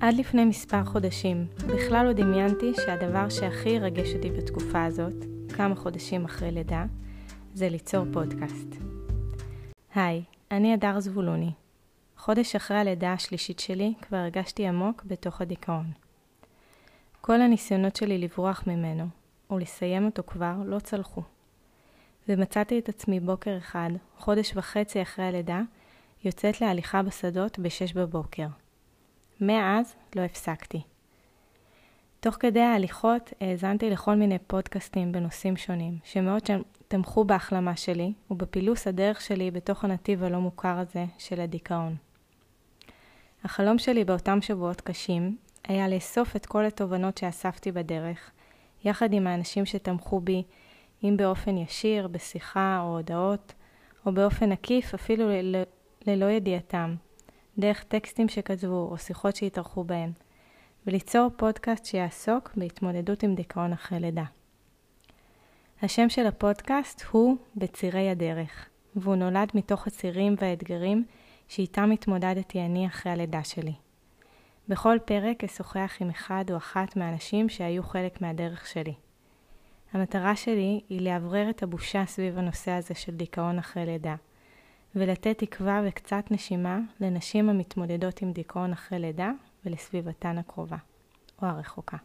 עד לפני מספר חודשים בכלל לא דמיינתי שהדבר שהכי ירגש אותי בתקופה הזאת, כמה חודשים אחרי לידה, זה ליצור פודקאסט. היי, אני הדר זבולוני. חודש אחרי הלידה השלישית שלי כבר הרגשתי עמוק בתוך הדיכאון. כל הניסיונות שלי לברוח ממנו, ולסיים אותו כבר, לא צלחו. ומצאתי את עצמי בוקר אחד, חודש וחצי אחרי הלידה, יוצאת להליכה בשדות בשש בבוקר. מאז לא הפסקתי. תוך כדי ההליכות האזנתי לכל מיני פודקאסטים בנושאים שונים, שמאוד תמכו בהחלמה שלי ובפילוס הדרך שלי בתוך הנתיב הלא מוכר הזה של הדיכאון. החלום שלי באותם שבועות קשים היה לאסוף את כל התובנות שאספתי בדרך, יחד עם האנשים שתמכו בי, אם באופן ישיר, בשיחה או הודעות, או באופן עקיף אפילו ללא ידיעתם, דרך טקסטים שכתבו או שיחות שהתארחו בהם, וליצור פודקאסט שיעסוק בהתמודדות עם דיכאון אחרי לידה. השם של הפודקאסט הוא בצירי הדרך, והוא נולד מתוך הצירים והאתגרים שאיתם התמודדתי אני אחרי הלידה שלי. בכל פרק אשוחח עם אחד או אחת מהאנשים שהיו חלק מהדרך שלי. המטרה שלי היא לאוורר את הבושה סביב הנושא הזה של דיכאון אחרי לידה, ולתת תקווה וקצת נשימה לנשים המתמודדות עם דיכאון אחרי לידה ולסביבתן הקרובה או הרחוקה.